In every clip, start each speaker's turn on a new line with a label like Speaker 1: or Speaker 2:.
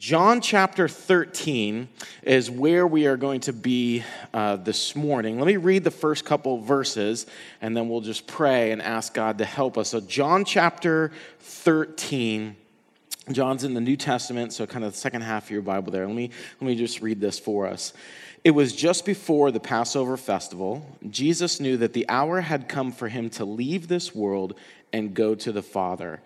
Speaker 1: John chapter 13 is where we are going to be uh, this morning. Let me read the first couple verses and then we'll just pray and ask God to help us. So, John chapter 13. John's in the New Testament, so kind of the second half of your Bible there. Let me, let me just read this for us. It was just before the Passover festival. Jesus knew that the hour had come for him to leave this world and go to the Father.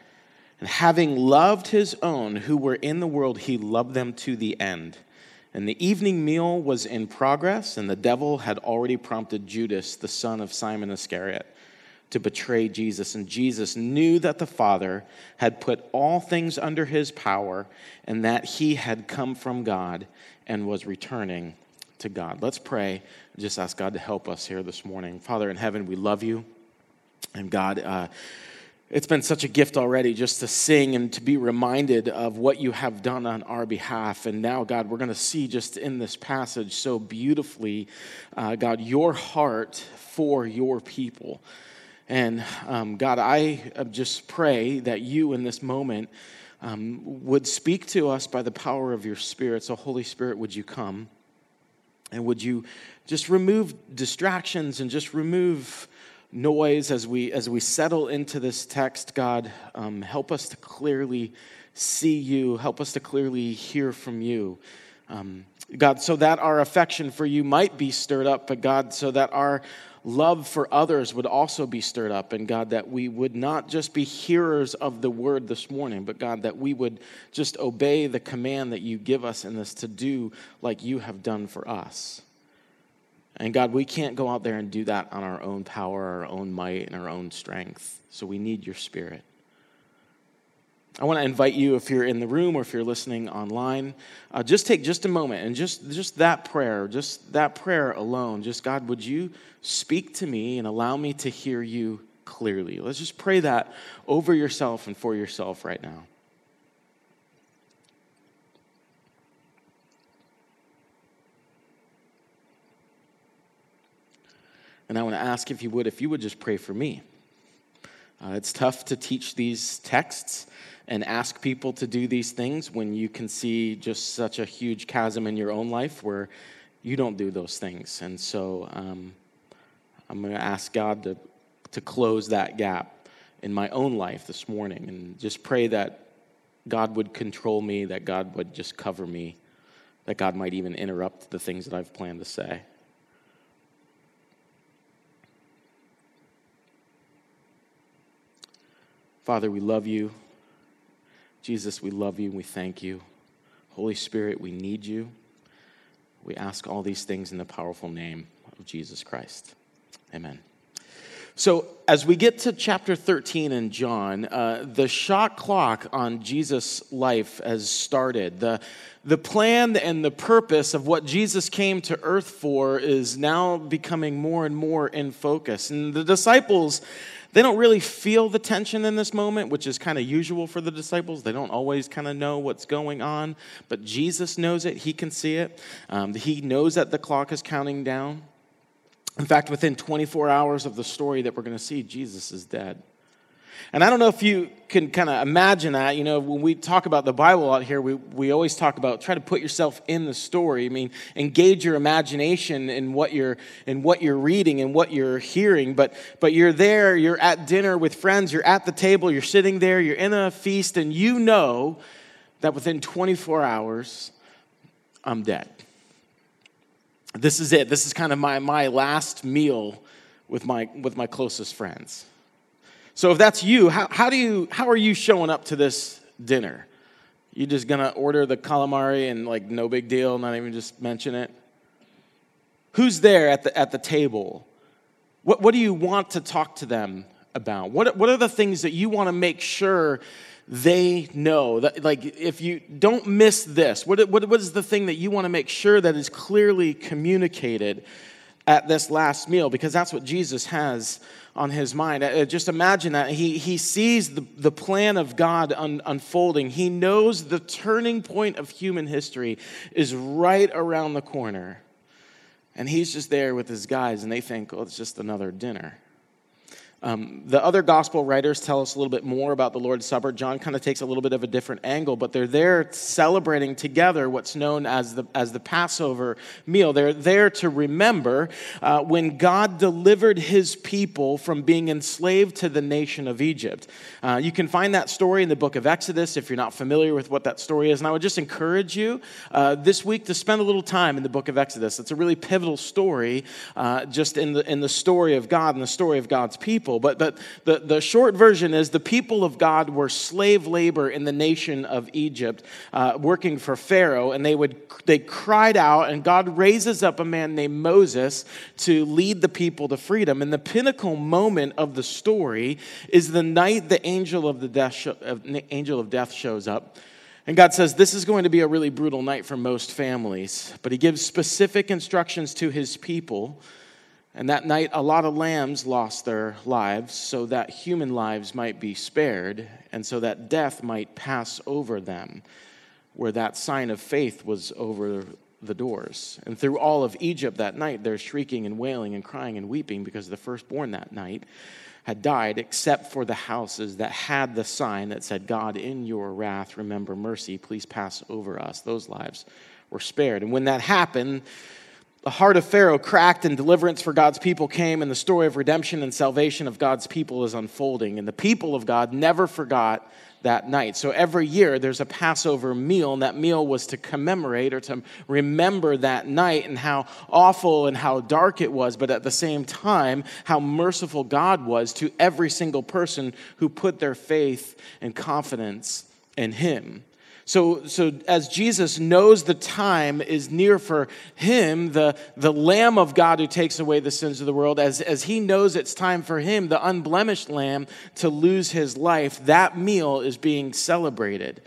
Speaker 1: And having loved his own who were in the world, he loved them to the end. And the evening meal was in progress, and the devil had already prompted Judas, the son of Simon Iscariot, to betray Jesus. And Jesus knew that the Father had put all things under his power, and that he had come from God and was returning to God. Let's pray just ask God to help us here this morning. Father in heaven, we love you. And God, uh, it's been such a gift already just to sing and to be reminded of what you have done on our behalf. And now, God, we're going to see just in this passage so beautifully, uh, God, your heart for your people. And um, God, I uh, just pray that you in this moment um, would speak to us by the power of your Spirit. So, Holy Spirit, would you come? And would you just remove distractions and just remove noise as we as we settle into this text god um, help us to clearly see you. Help us to clearly hear from you. Um, god so that our affection for you might be stirred up but god so that our love for others would also be stirred up and god that we would not just be hearers of the word this morning but god that we would just obey the command that you give us in this to do like you have done for us and God, we can't go out there and do that on our own power, our own might, and our own strength. So we need your spirit. I want to invite you, if you're in the room or if you're listening online, uh, just take just a moment and just, just that prayer, just that prayer alone. Just, God, would you speak to me and allow me to hear you clearly? Let's just pray that over yourself and for yourself right now. And I want to ask if you would, if you would just pray for me. Uh, it's tough to teach these texts and ask people to do these things when you can see just such a huge chasm in your own life where you don't do those things. And so um, I'm going to ask God to, to close that gap in my own life this morning and just pray that God would control me, that God would just cover me, that God might even interrupt the things that I've planned to say. Father, we love you. Jesus, we love you and we thank you. Holy Spirit, we need you. We ask all these things in the powerful name of Jesus Christ. Amen. So, as we get to chapter 13 in John, uh, the shot clock on Jesus' life has started. The, the plan and the purpose of what Jesus came to earth for is now becoming more and more in focus. And the disciples they don't really feel the tension in this moment, which is kind of usual for the disciples. They don't always kind of know what's going on, but Jesus knows it. He can see it. Um, he knows that the clock is counting down. In fact, within 24 hours of the story that we're going to see, Jesus is dead. And I don't know if you can kind of imagine that. You know, when we talk about the Bible out here, we, we always talk about try to put yourself in the story. I mean, engage your imagination in what you're in what you're reading and what you're hearing. But but you're there, you're at dinner with friends, you're at the table, you're sitting there, you're in a feast, and you know that within 24 hours, I'm dead. This is it. This is kind of my, my last meal with my with my closest friends. So if that's you, how, how, do you, how are you showing up to this dinner? You just gonna order the calamari and like no big deal, not even just mention it? Who's there at the, at the table? What, what do you want to talk to them about? What, what are the things that you want to make sure they know? That, like, if you don't miss this, what, what, what is the thing that you want to make sure that is clearly communicated at this last meal? Because that's what Jesus has on his mind. Uh, just imagine that. He, he sees the, the plan of God un, unfolding. He knows the turning point of human history is right around the corner. And he's just there with his guys, and they think, oh, it's just another dinner. Um, the other gospel writers tell us a little bit more about the Lord's Supper. John kind of takes a little bit of a different angle, but they're there celebrating together what's known as the, as the Passover meal. They're there to remember uh, when God delivered his people from being enslaved to the nation of Egypt. Uh, you can find that story in the book of Exodus if you're not familiar with what that story is. And I would just encourage you uh, this week to spend a little time in the book of Exodus. It's a really pivotal story uh, just in the, in the story of God and the story of God's people people. But, but the, the short version is the people of God were slave labor in the nation of Egypt, uh, working for Pharaoh, and they, would, they cried out, and God raises up a man named Moses to lead the people to freedom. And the pinnacle moment of the story is the night the angel of, the death, sh- angel of death shows up. And God says, This is going to be a really brutal night for most families. But He gives specific instructions to His people and that night, a lot of lambs lost their lives so that human lives might be spared and so that death might pass over them, where that sign of faith was over the doors. And through all of Egypt that night, they're shrieking and wailing and crying and weeping because the firstborn that night had died, except for the houses that had the sign that said, God, in your wrath, remember mercy, please pass over us. Those lives were spared. And when that happened, the heart of Pharaoh cracked and deliverance for God's people came, and the story of redemption and salvation of God's people is unfolding. And the people of God never forgot that night. So every year there's a Passover meal, and that meal was to commemorate or to remember that night and how awful and how dark it was, but at the same time, how merciful God was to every single person who put their faith and confidence in Him. So, so as Jesus knows the time is near for him, the, the Lamb of God who takes away the sins of the world, as, as he knows it's time for him, the unblemished Lamb, to lose his life, that meal is being celebrated.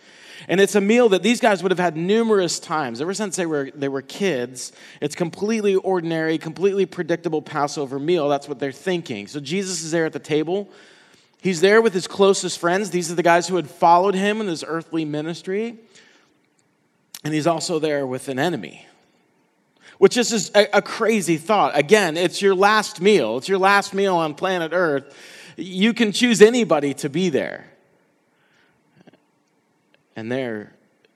Speaker 1: And it's a meal that these guys would have had numerous times. Ever since they were, they were kids, it's completely ordinary, completely predictable Passover meal. That's what they're thinking. So Jesus is there at the table. He's there with his closest friends. These are the guys who had followed him in his earthly ministry. And he's also there with an enemy, which is a, a crazy thought. Again, it's your last meal, it's your last meal on planet Earth. You can choose anybody to be there. And there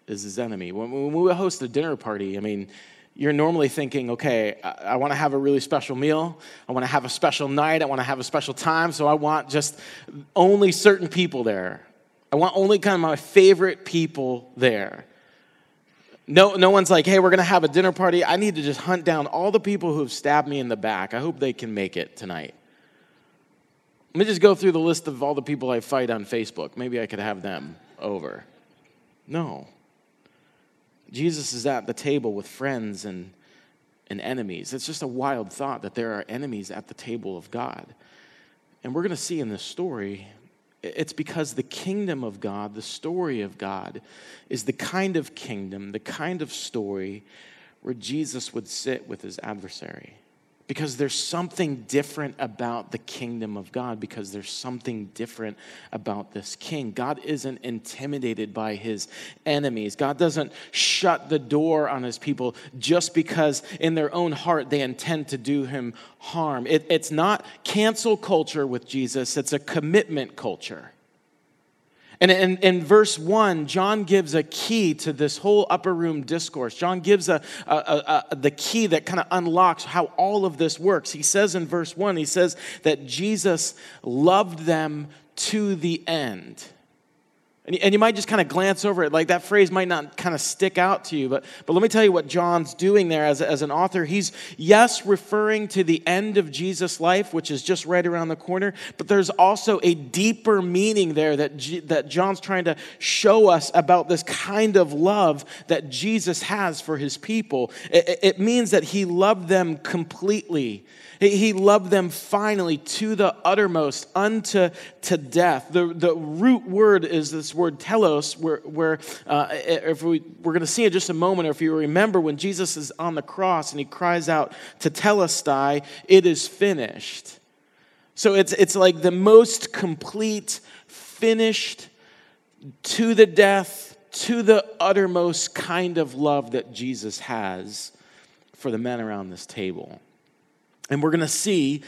Speaker 1: is his enemy. When we host a dinner party, I mean, you're normally thinking, okay, I, want to have a really special meal. I want to have a special night. I want to have a special time. So I want just only certain people there. I want only kind of my favorite people there. No, no one's like, hey, we're going to have a dinner party. I need to just hunt down all the people who have stabbed me in the back. I hope they can make it tonight. Let me just go through the list of all the people I fight on Facebook. Maybe I could have them over. No. Jesus is at the table with friends and, and enemies. It's just a wild thought that there are enemies at the table of God. And we're going to see in this story, it's because the kingdom of God, the story of God, is the kind of kingdom, the kind of story where Jesus would sit with his adversary because there's something different about the kingdom of God, because there's something different about this king. God isn't intimidated by his enemies. God doesn't shut the door on his people just because in their own heart they intend to do him harm. It, it's not cancel culture with Jesus, it's a commitment culture. And in, in, verse 1, John gives a key to this whole upper room discourse. John gives a, a, a, a the key that kind of unlocks how all of this works. He says in verse 1, he says that Jesus loved them to the end. And, and you might just kind of glance over it, like that phrase might not kind of stick out to you. But, but let me tell you what John's doing there as, as an author. He's, yes, referring to the end of Jesus' life, which is just right around the corner, but there's also a deeper meaning there that, G, that John's trying to show us about this kind of love that Jesus has for his people. It, it means that he loved them completely he loved them finally to the uttermost, unto to death. The, the root word is this word telos, where, where uh, if we, we're going to see in just a moment, or if you remember when Jesus is on the cross and he cries out tetelestai, it is finished. So it's, it's like the most complete, finished, to the death, to the uttermost kind of love that Jesus has for the men around this table. And we're going to see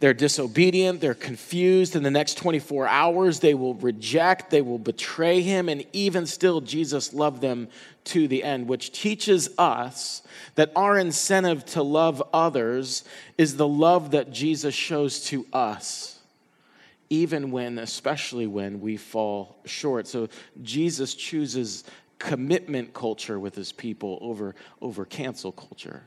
Speaker 1: They're disobedient, they're confused. In the next 24 hours, they will reject, they will betray him, and even still, Jesus loved them to the end, which teaches us that our incentive to love others is the love that Jesus shows to us, even when, especially when we fall short. So Jesus chooses commitment culture with his people over, over cancel culture.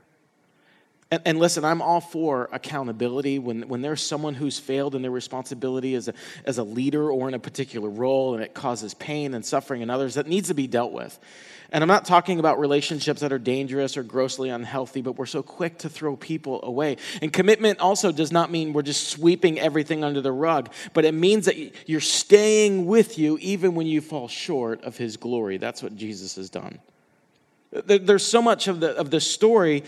Speaker 1: And, and, listen, I'm all for accountability. When, when there's someone who's failed in their responsibility as a, as a leader or in a particular role and it causes pain and suffering in others, that needs to be dealt with. And I'm not talking about relationships that are dangerous or grossly unhealthy, but we're so quick to throw people away. And commitment also does not mean we're just sweeping everything under the rug, but it means that you're staying with you even when you fall short of his glory. That's what Jesus has done. There's so much of the, of the story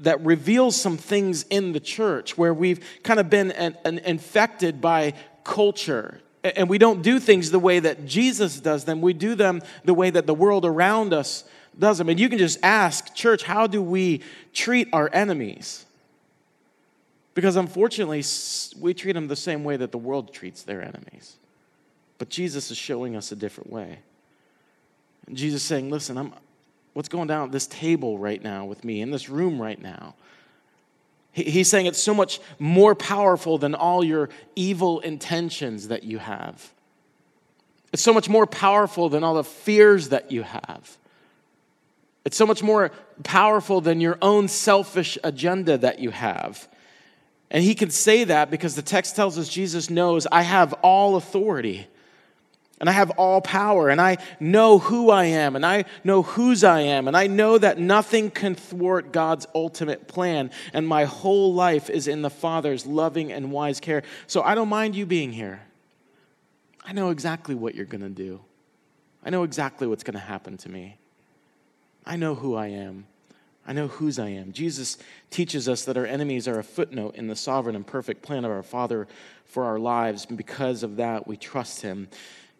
Speaker 1: that reveals some things in the church where we've kind of been an, an infected by culture and we don't do things the way that Jesus does them. We do them the way that the world around us does them. And you can just ask, church, how do we treat our enemies? Because unfortunately, we treat them the same way that the world treats their enemies. But Jesus is showing us a different way. And Jesus is saying, listen, I'm, what's going down at this table right now with me, in this room right now? He's saying it's so much more powerful than all your evil intentions that you have. It's so much more powerful than all the fears that you have. It's so much more powerful than your own selfish agenda that you have. And he can say that because the text tells us Jesus knows, I have all authority and I have all power, and I know who I am, and I know whose I am, and I know that nothing can thwart God's ultimate plan, and my whole life is in the Father's loving and wise care. So I don't mind you being here. I know exactly what you're going to do, I know exactly what's going to happen to me. I know who I am. I know whose I am. Jesus teaches us that our enemies are a footnote in the sovereign and perfect plan of our Father for our lives, and because of that, we trust Him.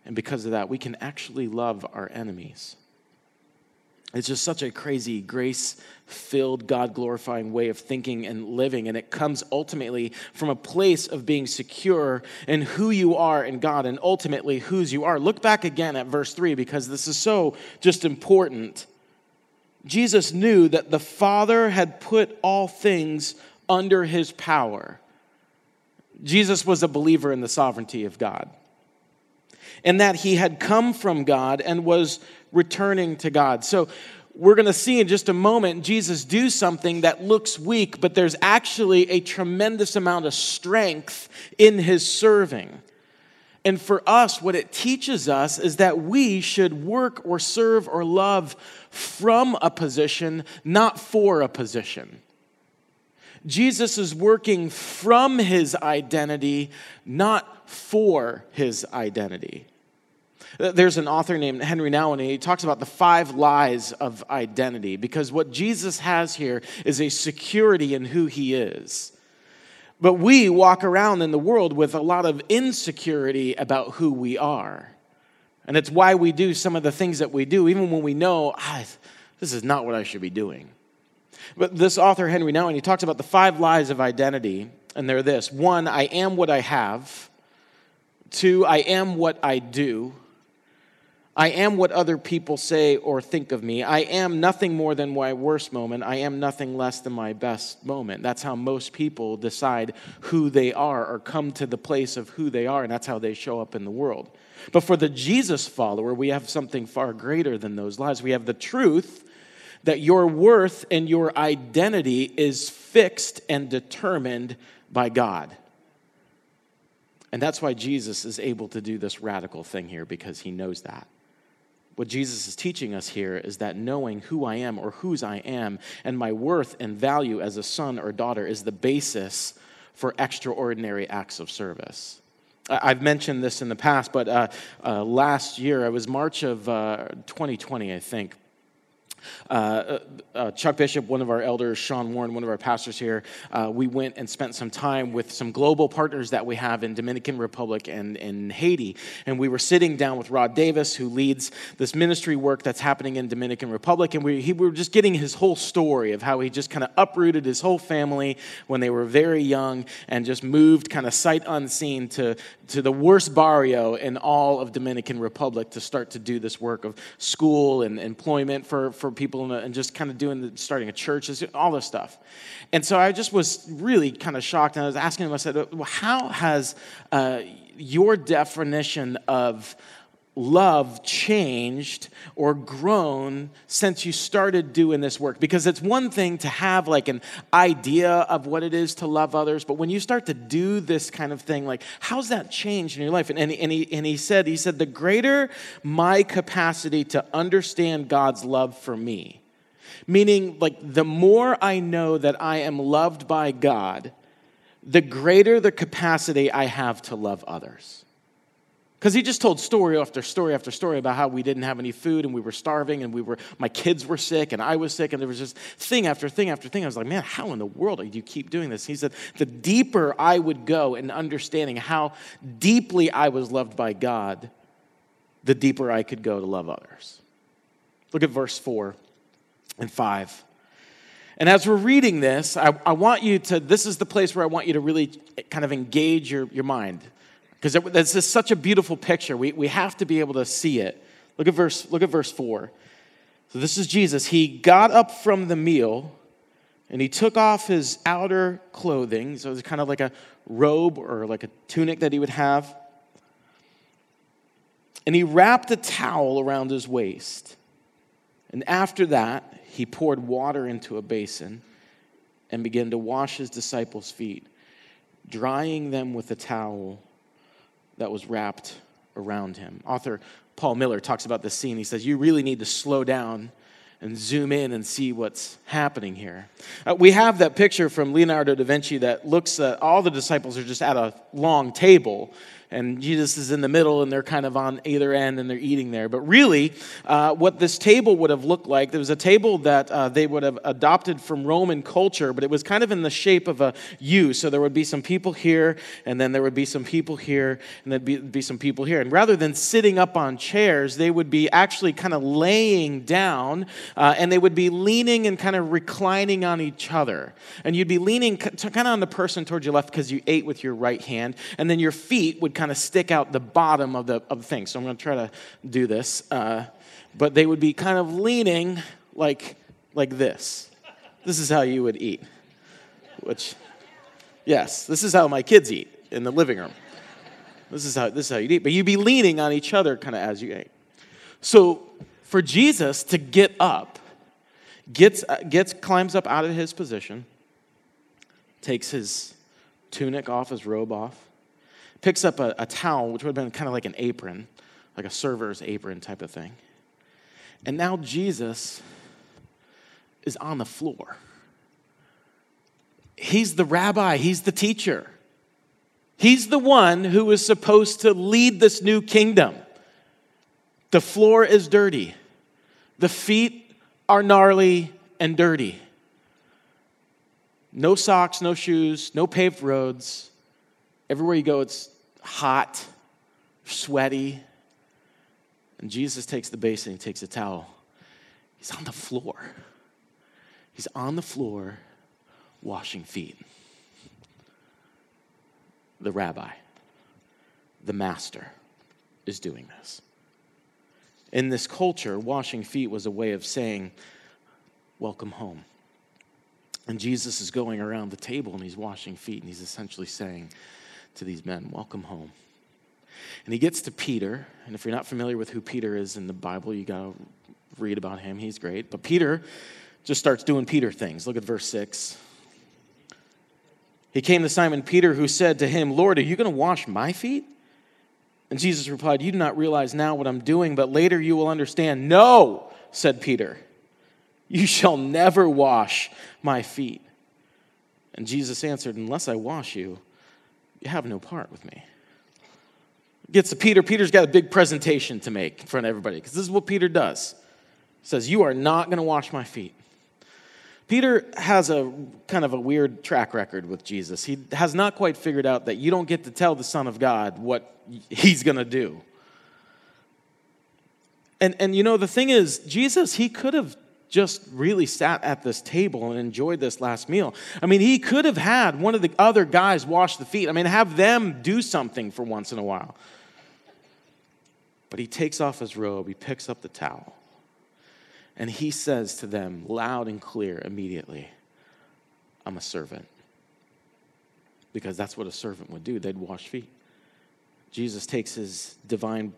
Speaker 1: And because of that, we can actually love our enemies. It's just such a crazy, grace filled, God glorifying way of thinking and living. And it comes ultimately from a place of being secure in who you are in God and ultimately whose you are. Look back again at verse 3 because this is so just important. Jesus knew that the Father had put all things under his power. Jesus was a believer in the sovereignty of God and that he had come from God and was returning to God. So we're going to see in just a moment Jesus do something that looks weak, but there's actually a tremendous amount of strength in his serving. And for us, what it teaches us is that we should work or serve or love from a position, not for a position. Jesus is working from his identity, not for his identity. There's an author named Henry Nouwen, and he talks about the five lies of identity because what Jesus has here is a security in who he is. But we walk around in the world with a lot of insecurity about who we are. And it's why we do some of the things that we do, even when we know, ah, this is not what I should be doing. But this author, Henry Nouwen, he talks about the five lies of identity, and they're this one, I am what I have. Two, I am what I do. I am what other people say or think of me. I am nothing more than my worst moment. I am nothing less than my best moment. That's how most people decide who they are or come to the place of who they are, and that's how they show up in the world. But for the Jesus follower, we have something far greater than those lies. We have the truth that your worth and your identity is fixed and determined by God. And that's why Jesus is able to do this radical thing here because he knows that. What Jesus is teaching us here is that knowing who I am or whose I am and my worth and value as a son or daughter is the basis for extraordinary acts of service. I've mentioned this in the past, but uh, uh, last year, it was March of uh, 2020, I think. Uh, uh, Chuck Bishop, one of our elders, Sean Warren, one of our pastors here, uh, we went and spent some time with some global partners that we have in Dominican Republic and in Haiti. And we were sitting down with Rod Davis, who leads this ministry work that's happening in Dominican Republic. And we, he, we were just getting his whole story of how he just kind of uprooted his whole family when they were very young and just moved kind of sight unseen to, to the worst barrio in all of Dominican Republic to start to do this work of school and employment for, for people and just kind of doing the, starting a church, all this stuff. And so I just was really kind of shocked. And I was asking him, I said, well, how has uh, your definition of love changed or grown since you started doing this work? Because it's one thing to have like an idea of what it is to love others but when you start to do this kind of thing like how's that changed in your life? And, and, and, he, and he said he said the greater my capacity to understand god's love for me meaning like the more i know that i am loved by god the greater the capacity i have to love others because he just told story after story after story about how we didn't have any food and we were starving and we were, my kids were sick and I was sick and there was just thing after thing after thing. I was like, man, how in the world do you keep doing this? He said, the deeper I would go in understanding how deeply I was loved by God, the deeper I could go to love others. Look at verse 4 and 5. And as we're reading this, I, I, want you to, this is the place where I want you to really kind of engage your, your mind because this is such a beautiful picture. We, we have to be able to see it. Look at verse, look at verse 4. So this is Jesus. He got up from the meal and he took off his outer clothing. So it's kind of like a robe or like a tunic that he would have. And he wrapped a towel around his waist. And after that, he poured water into a basin and began to wash his disciples' feet, drying them with a towel that was wrapped around him. Author Paul Miller talks about this scene. He says, You really need to slow down and zoom in and see what's happening here. Uh, we have that picture from Leonardo da Vinci that looks at all the disciples are just at a long table and Jesus is in the middle, and they're kind of on either end, and they're eating there. But really, uh, what this table would have looked like, there was a table that uh, they would have adopted from Roman culture, but it was kind of in the shape of a U. So there would be some people here, and then there would be some people here, and there'd be, be some people here. And rather than sitting up on chairs, they would be actually kind of laying down, uh, and they would be leaning and kind of reclining on each other. And you'd be leaning kind of on the person towards your left because you ate with your right hand, and then your feet would kind of stick out the bottom of the, of the thing. So I'm going to try to do this. Uh, but they would be kind of leaning like, like this. This is how you would eat. Which, yes, this is how my kids eat in the living room. This is how, this is how you eat. But you'd be leaning on each other kind of as you ate. So for Jesus to get up, gets, uh, gets, climbs up out of his position, takes his tunic off, his robe off, picks up a, a towel, which would have been kind of like an apron, like a server's apron type of thing. And now Jesus is on the floor. He's the rabbi, he's the teacher. He's the one who is supposed to lead this new kingdom. The floor is dirty, the feet are gnarly and dirty. No socks, no shoes, no paved roads. Everywhere you go, it's hot, sweaty. And Jesus takes the basin, he takes a towel. He's on the floor. He's on the floor washing feet. The rabbi, the master, is doing this. In this culture, washing feet was a way of saying, Welcome home. And Jesus is going around the table and he's washing feet and he's essentially saying, to these men, Welcome home. And he gets to Peter, and if you're not familiar with who Peter is in the Bible, you got to read about him. He's great. But Peter just starts doing Peter things. Look at verse 6. He came to Simon Peter, who said to him, Lord, are you going to wash my feet? And Jesus replied, You do not realize now what I'm doing, but later you will understand. No, said Peter, you shall never wash my feet. And Jesus answered, Unless I wash you, you have no part with me. Gets to Peter. Peter's got a big presentation to make in front of everybody because this is what Peter does. says, You are not going to wash my feet. Peter has a kind of a weird track record with Jesus. He has not quite figured out that you don't get to tell the Son of God what he's going to do. And, and you know, the thing is, Jesus, he could have just really sat at this table and enjoyed this last meal. I mean, he could have had one of the other guys wash the feet. I mean, have them do something for once in a while. But he takes off his robe, he picks up the towel, and he says to them loud and clear immediately, I'm a servant. Because that's what a servant would do, they'd wash feet. Jesus takes his divine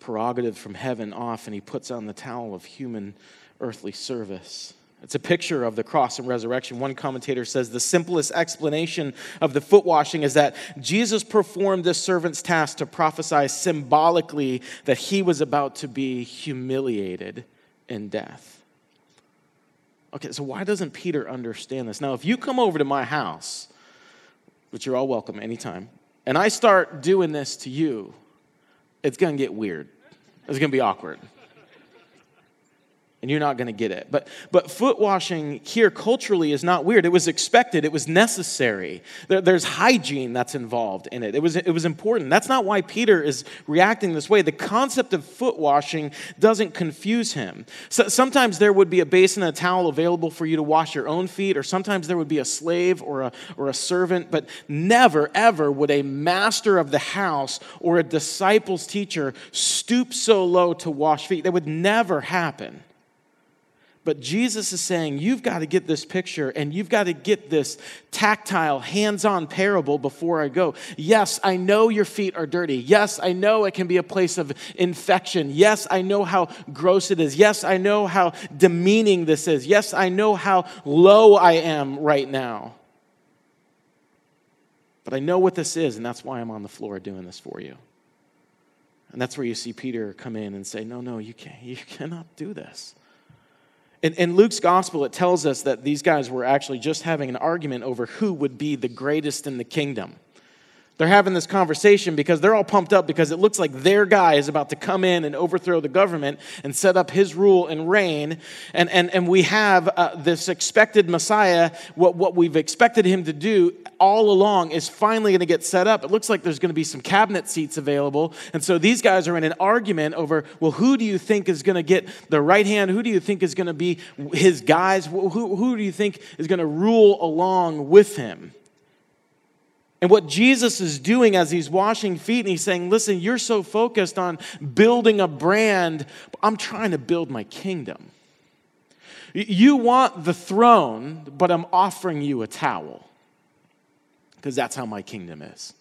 Speaker 1: prerogative from heaven off and he puts on the towel of human earthly service. It's a picture of the cross and resurrection. One commentator says the simplest explanation of the foot washing is that Jesus performed this servant's task to prophesy symbolically that he was about to be humiliated in death. Okay, so why doesn't Peter understand this? Now, if you come over to my house, which you're all welcome anytime, and I start doing this to you, it's going to get weird. It's going to be awkward and you're not going to get it. But, but foot washing here culturally is not weird. It was expected, it was necessary. There, there's hygiene that's involved in it. It was, it was important. That's not why Peter is reacting this way. The concept of foot washing doesn't confuse him. So, sometimes there would be a basin and a towel available for you to wash your own feet, or sometimes there would be a slave or a, or a servant, but never, ever would a master of the house or a disciple's teacher stoop so low to wash feet. That would never happen. But Jesus is saying, you've got to get this picture and you've got to get this tactile, hands on parable before I go. Yes, I know your feet are dirty. Yes, I know it can be a place of infection. Yes, I know how gross it is. Yes, I know how demeaning this is. Yes, I know how low I am right now. But I know what this is, and that's why I'm on the floor doing this for you. And that's where you see Peter come in and say, No, no, you can't. You cannot do this. In, in, Luke's gospel, it tells us that these guys were actually just having an argument over who would be the greatest in the kingdom. They're having this conversation because they're all pumped up because it looks like their guy is about to come in and overthrow the government and set up his rule and reign. And, and, and we have uh, this expected Messiah, what, what we've expected him to do all along is finally going to get set up. It looks like there's going to be some cabinet seats available. And so these guys are in an argument over, well, who do you think is going to get the right hand? Who do you think is going to be his guys? Who, who do you think is going to rule along with him? And what Jesus is doing as he's washing feet, and he's saying, Listen, you're so focused on building a brand, I'm trying to build my kingdom. You want the throne, but I'm offering you a towel because that's how my kingdom is.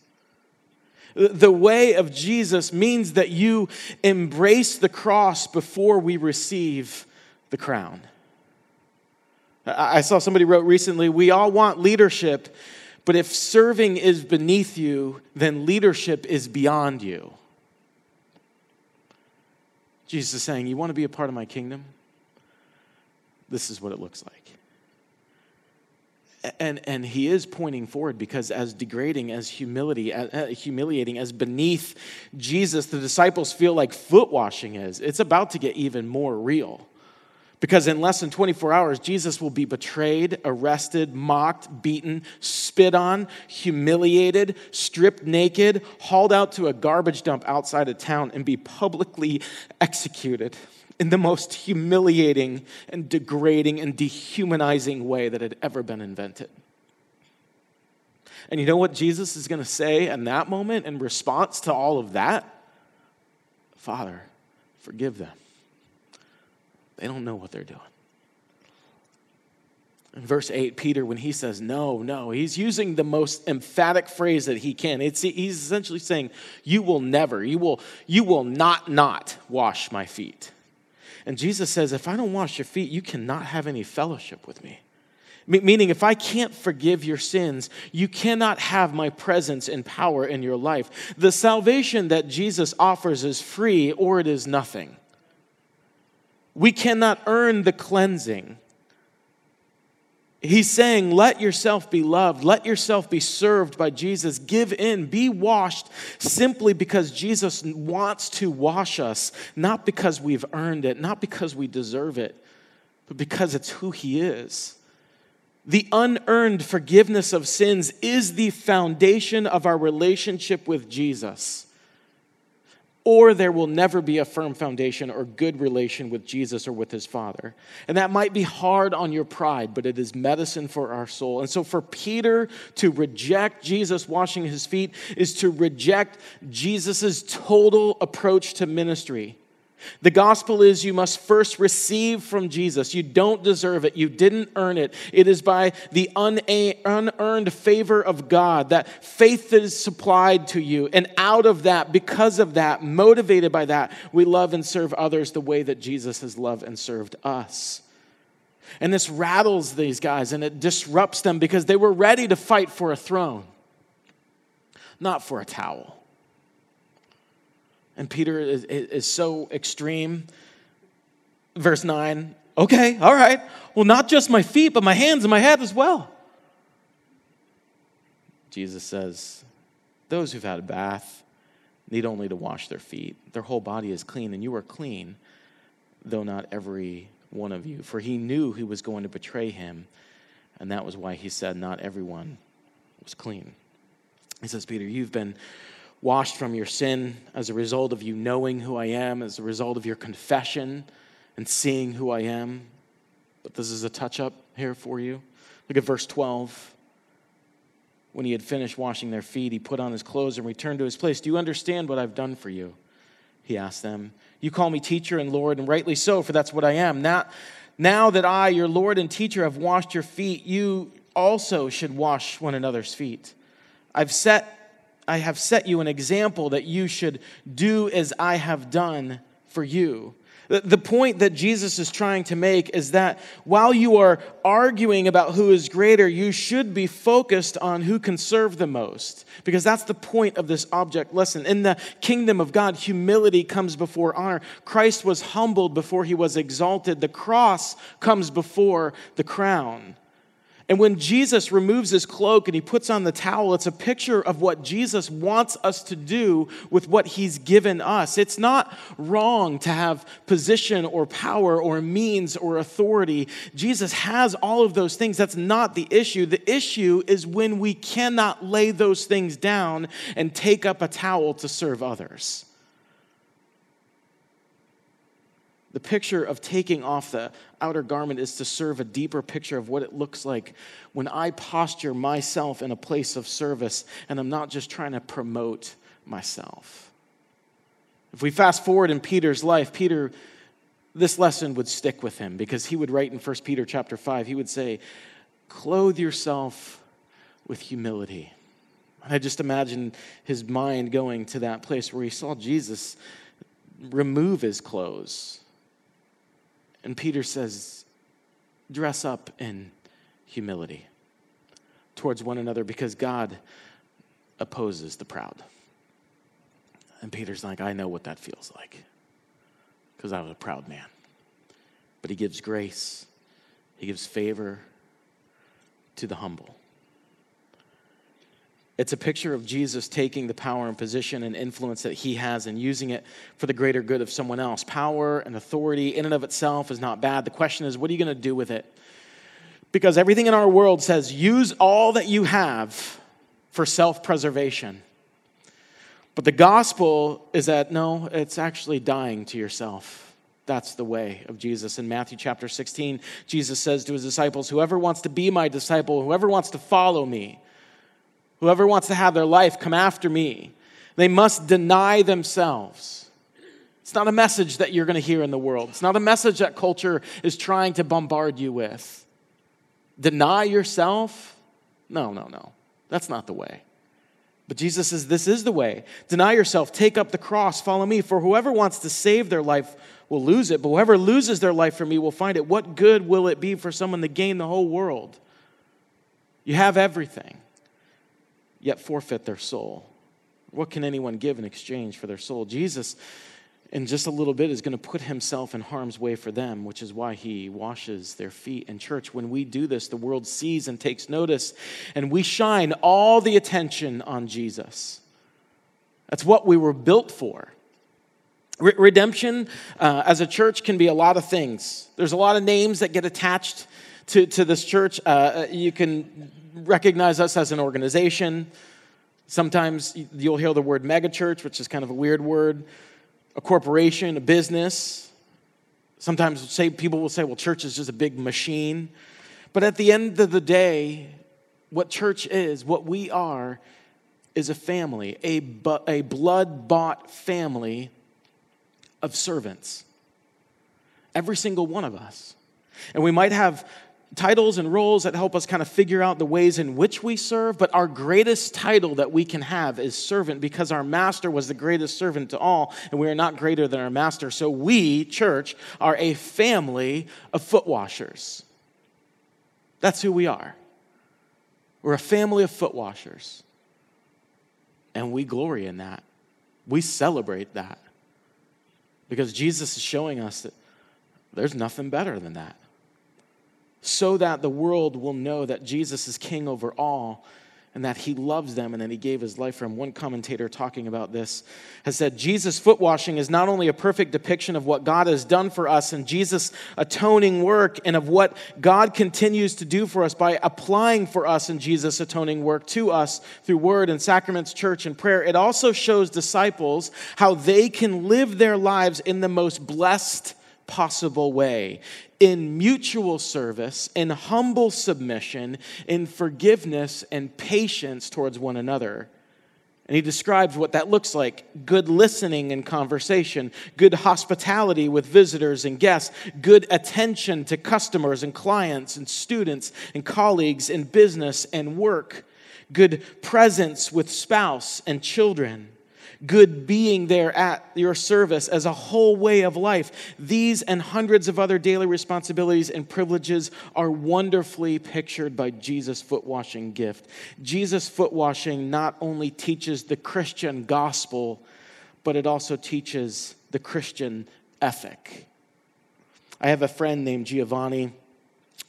Speaker 1: The way of Jesus means that you embrace the cross before we receive the crown. I saw somebody wrote recently, we all want leadership but if serving is beneath you, then leadership is beyond you. Jesus is saying, You want to be a part of my kingdom? This is what it looks like. And, and he is pointing forward because as degrading as humility uh, humiliating as beneath jesus the disciples feel like foot washing is it's about to get even more real because in less than 24 hours, Jesus will be betrayed, arrested, mocked, beaten, spit on, humiliated, stripped naked, hauled out to a garbage dump outside of town, and be publicly executed in the most humiliating and degrading and dehumanizing way that had ever been invented. And you know what Jesus is going to say in that moment in response to all of that? Father, forgive them they don't know what they're doing. In verse 8, Peter, when he says no, no, he's using the most emphatic phrase that he can. It's, he's essentially saying, You will never, you will, you will not not wash my feet. And Jesus says, If I don't wash your feet, you cannot have any fellowship with me. Meaning, if I can't forgive your sins, you cannot have my presence and power in your life. The salvation that Jesus offers is free or it is nothing. We cannot earn the cleansing. He's saying, let yourself be loved, let yourself be served by Jesus. Give in, be washed simply because Jesus wants to wash us, not because we've earned it, not because we deserve it, but because it's who He is. The unearned forgiveness of sins is the foundation of our relationship with Jesus or there will never be a firm foundation or good relation with Jesus or with his Father. And that might be hard on your pride, but it is medicine for our soul. And so for Peter to reject Jesus washing his feet is to reject Jesus' total approach to ministry. The gospel is you must first receive from Jesus. You don't deserve it. You didn't earn it. It is by the unearned favor of God, that faith that is supplied to you. And out of that, because of that, motivated by that, we love and serve others the way that Jesus has loved and served us. And this rattles these guys and it disrupts them because they were ready to fight for a throne, not for a towel. And Peter is, is so extreme. Verse 9, okay, all right. Well, not just my feet, but my hands and my head as well. Jesus says, Those who've had a bath need only to wash their feet. Their whole body is clean, and you are clean, though not every one of you. For he knew he was going to betray him, and that was why he said, Not everyone was clean. He says, Peter, you've been washed from your sin as a result of you knowing who I am, as a result of your confession and seeing who I am. But this is a touch up here for you. Look at verse 12. When he had finished washing their feet, he put on his clothes and returned to his place. Do you understand what I've done for you? He asked them. You call me teacher and Lord, and rightly so, for that's what I am. Now, now that I, your Lord and teacher, have washed your feet, you also should wash one another's feet. I've set I have set you an example that you should do as I have done for you. The point that Jesus is trying to make is that while you are arguing about who is greater, you should be focused on who can serve the most. Because that's the point of this object lesson. In the kingdom of God, humility comes before honor. Christ was humbled before he was exalted. The cross comes before the crown. And when Jesus removes his cloak and he puts on the towel, it's a picture of what Jesus wants us to do with what he's given us. It's not wrong to have position or power or means or authority. Jesus has all of those things. That's not the issue. The issue is when we cannot lay those things down and take up a towel to serve others. The picture of taking off the outer garment is to serve a deeper picture of what it looks like when I posture myself in a place of service and I'm not just trying to promote myself. If we fast forward in Peter's life, Peter, this lesson would stick with him because he would write in 1 Peter chapter 5, he would say, Clothe yourself with humility. And I just imagine his mind going to that place where he saw Jesus remove his clothes and Peter says, dress up in humility towards one another because God opposes the proud. And Peter's like, I know what that feels like because I was a proud man. But he gives grace, he gives favor to the humble. It's a picture of Jesus taking the power and position and influence that he has and using it for the greater good of someone else. Power and authority in and of itself is not bad. The question is, what are you going to do with it? Because everything in our world says, use all that you have for self preservation. But the gospel is that no, it's actually dying to yourself. That's the way of Jesus. In Matthew chapter 16, Jesus says to his disciples, Whoever wants to be my disciple, whoever wants to follow me, Whoever wants to have their life come after me, they must deny themselves. It's not a message that you're going to hear in the world. It's not a message that culture is trying to bombard you with. Deny yourself? No, no, no. That's not the way. But Jesus says, This is the way. Deny yourself, take up the cross, follow me. For whoever wants to save their life will lose it, but whoever loses their life for me will find it. What good will it be for someone to gain the whole world? You have everything yet forfeit their soul. What can anyone give in exchange for their soul? Jesus in just a little bit is going to put himself in harm's way for them, which is why he washes their feet in church. When we do this, the world sees and takes notice, and we shine all the attention on Jesus. That's what we were built for. Redemption uh, as a church can be a lot of things. There's a lot of names that get attached to, to this church. Uh, uh you can recognize us as an organization. Sometimes you'll hear the word megachurch, which is kind of a weird word a corporation, a business. Sometimes say, people will say, well, church is just a big machine. But at the end of the day, what church is, what we are, is a family, a, bu- a blood bought family of servants. Every single one of us. And we might have titles and roles that help us kind of figure out the ways in which we serve, but our greatest title that we can have is servant because our master was the greatest servant to all, and we are not greater than our master. So we, church, are a family of foot washers. That's who we are. We're a family of foot washers. And we glory in that. We celebrate that. Because Jesus is showing us that there's nothing better than that so that the world will know that Jesus is king over all and that he loves them and that he gave his life for them. One commentator talking about this has said Jesus' foot washing is not only a perfect depiction of what God has done for us and Jesus' atoning work and of what God continues to do for us by applying for us in Jesus' atoning work to us through word and sacraments, church, and prayer. It also shows disciples how they can live their lives in the most blessed possible way in mutual service, in humble submission, in forgiveness and patience towards one another. And he describes what that looks like good listening and conversation, good hospitality with visitors and guests, good attention to customers and clients and students and colleagues in business and work, good presence with spouse and children good being there at your service as a whole way of life. These and hundreds of other daily responsibilities and privileges are wonderfully pictured by Jesus' foot washing gift. Jesus' foot washing not only teaches the Christian gospel, but it also teaches the Christian ethic. I have a friend named Giovanni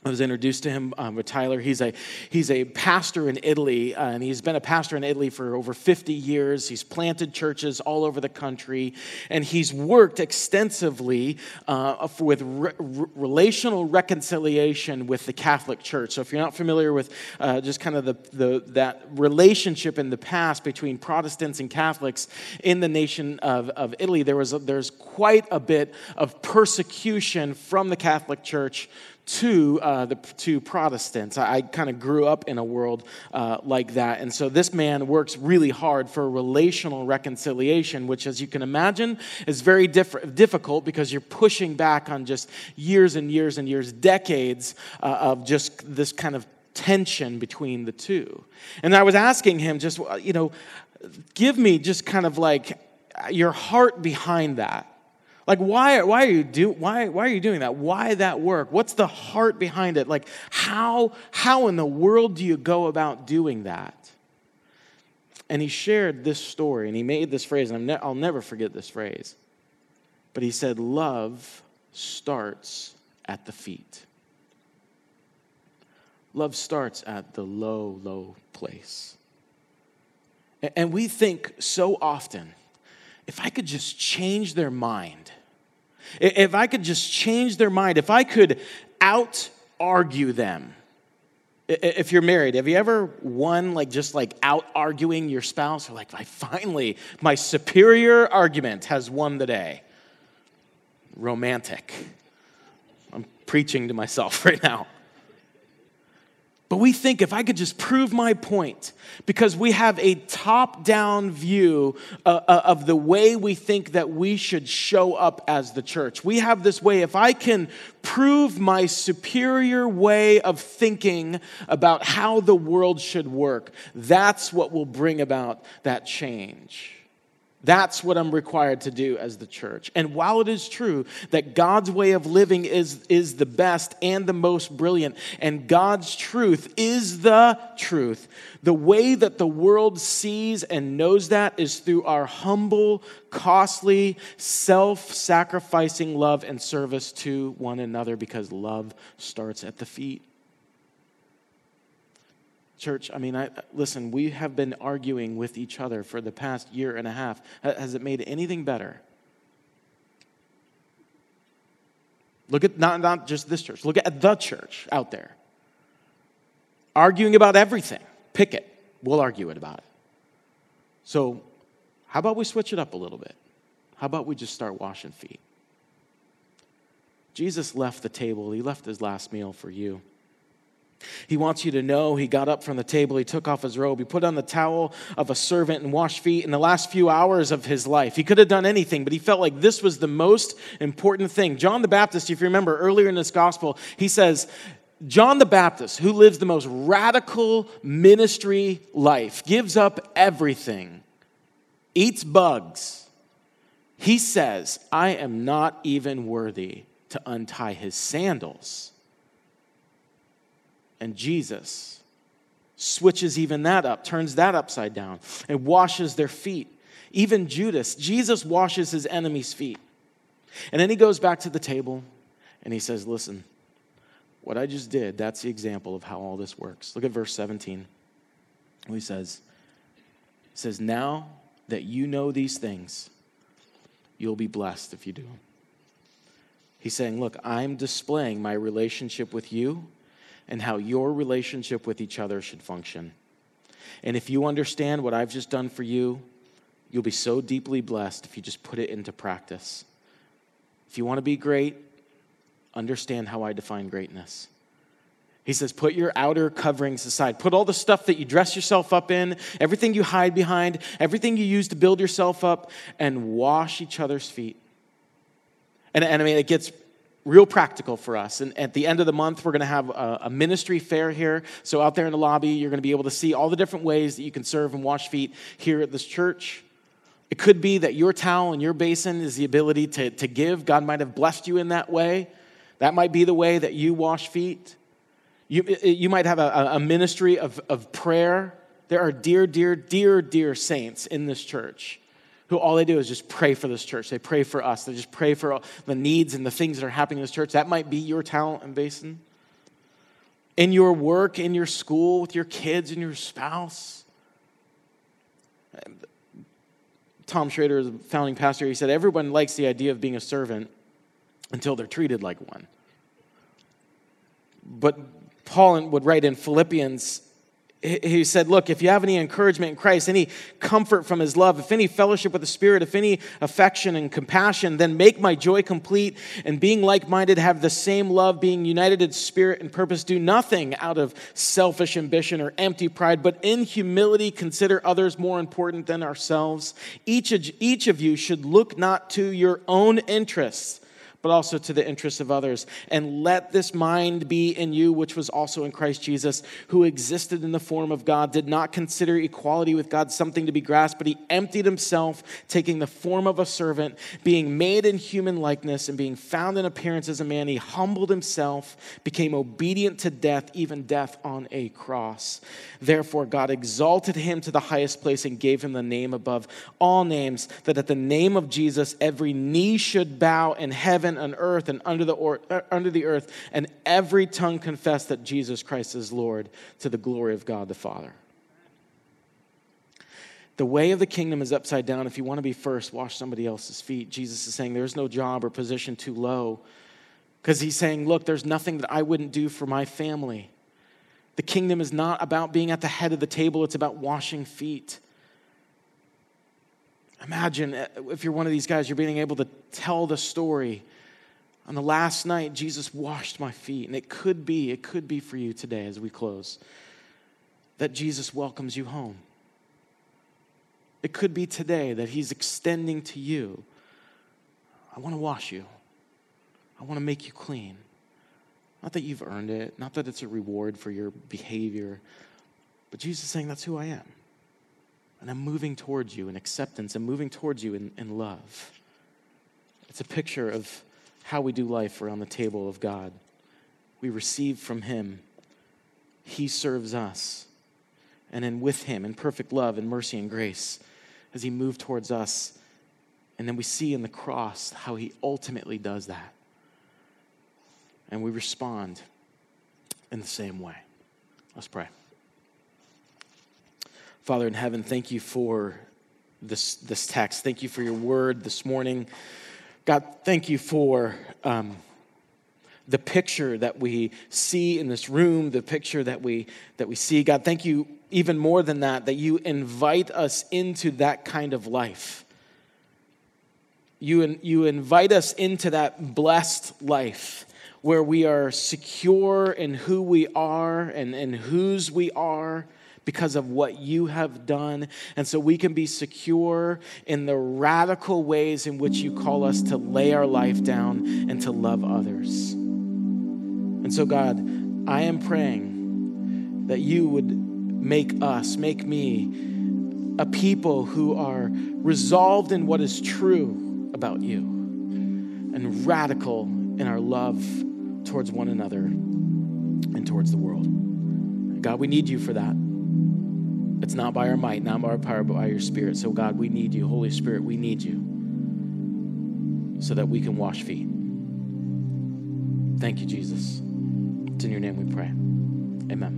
Speaker 1: I was introduced to him um, with Tyler. He's a, he's a pastor in Italy, uh, and he's been a pastor in Italy for over 50 years. He's planted churches all over the country, and he's worked extensively uh, with re- relational reconciliation with the Catholic Church. So, if you're not familiar with uh, just kind of the, the, that relationship in the past between Protestants and Catholics in the nation of, of Italy, there was a, there's quite a bit of persecution from the Catholic Church to uh, the to Protestants. I, I kind of grew up in a world uh, like that, and so this man works really hard for relational reconciliation, which, as you can imagine, is very diff- difficult because you're pushing back on just years and years and years, decades uh, of just this kind of tension between the two. And I was asking him, just you know, give me just kind of like your heart behind that like, why, why, are you do, why, why are you doing that? Why that work? What's the heart behind it? Like, how, how in the world do you go about doing that? And he shared this story and he made this phrase, and ne- I'll never forget this phrase. But he said, Love starts at the feet. Love starts at the low, low place. And we think so often, if I could just change their mind, if I could just change their mind, if I could out argue them. If you're married, have you ever won like just like out arguing your spouse? Or like, I finally, my superior argument has won the day. Romantic. I'm preaching to myself right now. But we think if I could just prove my point, because we have a top down view uh, uh, of the way we think that we should show up as the church. We have this way, if I can prove my superior way of thinking about how the world should work, that's what will bring about that change. That's what I'm required to do as the church. And while it is true that God's way of living is, is the best and the most brilliant, and God's truth is the truth, the way that the world sees and knows that is through our humble, costly, self sacrificing love and service to one another because love starts at the feet. Church, I mean, I, listen, we have been arguing with each other for the past year and a half. Has it made anything better? Look at not, not just this church, look at the church out there. Arguing about everything. Pick it. We'll argue it about it. So, how about we switch it up a little bit? How about we just start washing feet? Jesus left the table, he left his last meal for you. He wants you to know he got up from the table, he took off his robe, he put on the towel of a servant and washed feet in the last few hours of his life. He could have done anything, but he felt like this was the most important thing. John the Baptist, if you remember earlier in this gospel, he says, John the Baptist, who lives the most radical ministry life, gives up everything, eats bugs. He says, I am not even worthy to untie his sandals. And Jesus switches even that up, turns that upside down, and washes their feet. Even Judas, Jesus washes his enemy's feet. And then he goes back to the table and he says, Listen, what I just did, that's the example of how all this works. Look at verse 17. He says, He says, Now that you know these things, you'll be blessed if you do. He's saying, Look, I'm displaying my relationship with you and how your relationship with each other should function. And if you understand what I've just done for you, you'll be so deeply blessed if you just put it into practice. If you want to be great, understand how I define greatness. He says, put your outer coverings aside. Put all the stuff that you dress yourself up in, everything you hide behind, everything you use to build yourself up, and wash each other's feet. And, and I mean, it gets real practical for us. And at the end of the month, we're going to have a, a, ministry fair here. So out there in the lobby, you're going to be able to see all the different ways that you can serve and wash feet here at this church. It could be that your towel and your basin is the ability to, to give. God might have blessed you in that way. That might be the way that you wash feet. You, you might have a, a ministry of, of prayer. There are dear, dear, dear, dear saints in this church who all they do is just pray for this church. They pray for us. They just pray for the needs and the things that are happening in this church. That might be your talent and basin. In your work, in your school, with your kids and your spouse. Tom Schrader is a founding pastor. He said, Everyone likes the idea of being a servant until they're treated like one. But Paul would write in Philippians he said, Look, if you have any encouragement in Christ, any comfort from his love, if any fellowship with the Spirit, if any affection and compassion, then make my joy complete. And being like minded, have the same love, being united in spirit and purpose. Do nothing out of selfish ambition or empty pride, but in humility consider others more important than ourselves. Each of, each of you should look not to your own interests but also to the interests of others. And let this mind be in you, which was also in Christ Jesus, who existed in the form of God, did not consider equality with God something to be grasped, but he emptied himself, taking the form of a servant, being made in human likeness, and being found in appearance as a man. He humbled himself, became obedient to death, even death on a cross. Therefore, God exalted him to the highest place and gave him the name above all names, that at the name of Jesus every knee should bow in heaven heaven and earth and under the, or, uh, under the earth, and every tongue confess that Jesus Christ is Lord to the glory of God the Father. The way of the kingdom is upside down. If you want to be first, wash somebody else's feet. Jesus is saying there's no job or position too low because he's saying, look, there's nothing that I wouldn't do for my family. The kingdom is not about being at the head of the table, it's about washing feet. Imagine uh, if you're one of these guys, you're being able to tell the story on the last night, Jesus washed my feet. And it could be, it could be for you today as we close, that Jesus welcomes you home. It could be today that He's extending to you I want to wash you, I want to make you clean. Not that you've earned it, not that it's a reward for your behavior, but Jesus is saying, That's who I am. And I'm moving towards you in acceptance. I'm moving towards you in, in love. It's a picture of how we do life around the table of God. We receive from Him, He serves us. And then with Him, in perfect love and mercy and grace, as He moved towards us. And then we see in the cross how He ultimately does that. And we respond in the same way. Let's pray. Father in heaven, thank you for this, this text. Thank you for your word this morning. God, thank you for um, the picture that we see in this room, the picture that we, that we see. God, thank you even more than that, that you invite us into that kind of life. You, you invite us into that blessed life where we are secure in who we are and, and whose we are because of what you have done. And so we can be secure in the radical ways in which you call us to lay our life down and to love others. And so, God, I am praying that you would make us, make me, a people who are resolved in what is true about you and radical in our love towards one another and towards the world. God, we need you for that. It's not by our might, not by our power, but by your spirit. So, God, we need you. Holy Spirit, we need you so that we can wash feet. Thank you, Jesus. It's in your name we pray. Amen.